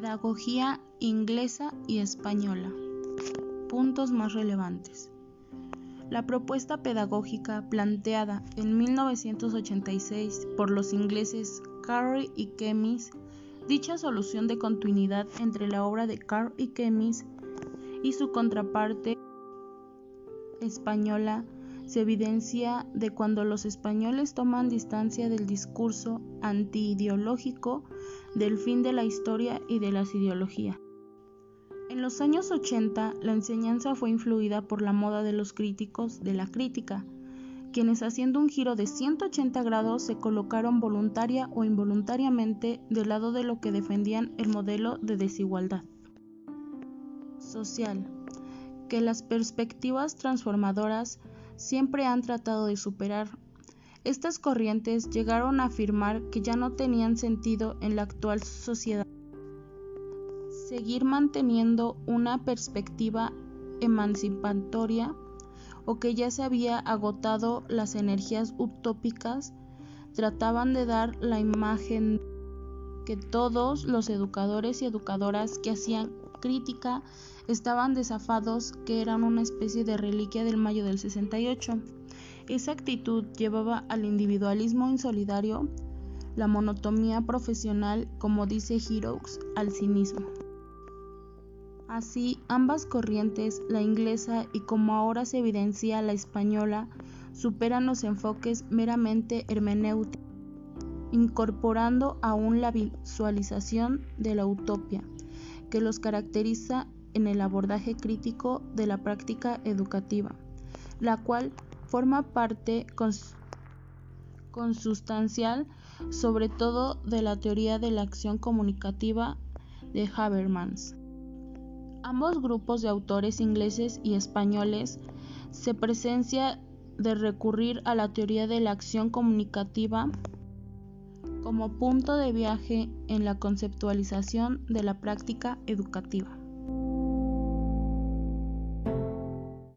Pedagogía inglesa y española. Puntos más relevantes. La propuesta pedagógica planteada en 1986 por los ingleses Carr y Kemis, dicha solución de continuidad entre la obra de Carr y Kemis y su contraparte española se evidencia de cuando los españoles toman distancia del discurso antiideológico del fin de la historia y de las ideologías. En los años 80, la enseñanza fue influida por la moda de los críticos de la crítica, quienes haciendo un giro de 180 grados se colocaron voluntaria o involuntariamente del lado de lo que defendían el modelo de desigualdad social, que las perspectivas transformadoras siempre han tratado de superar. Estas corrientes llegaron a afirmar que ya no tenían sentido en la actual sociedad. Seguir manteniendo una perspectiva emancipatoria o que ya se había agotado las energías utópicas, trataban de dar la imagen que todos los educadores y educadoras que hacían crítica estaban desafados que eran una especie de reliquia del mayo del 68. Esa actitud llevaba al individualismo insolidario, la monotomía profesional, como dice Heroes, al cinismo. Así, ambas corrientes, la inglesa y como ahora se evidencia la española, superan los enfoques meramente hermenéuticos, incorporando aún la visualización de la utopía, que los caracteriza en el abordaje crítico de la práctica educativa, la cual forma parte consustancial sobre todo de la teoría de la acción comunicativa de Habermas. Ambos grupos de autores ingleses y españoles se presencia de recurrir a la teoría de la acción comunicativa como punto de viaje en la conceptualización de la práctica educativa.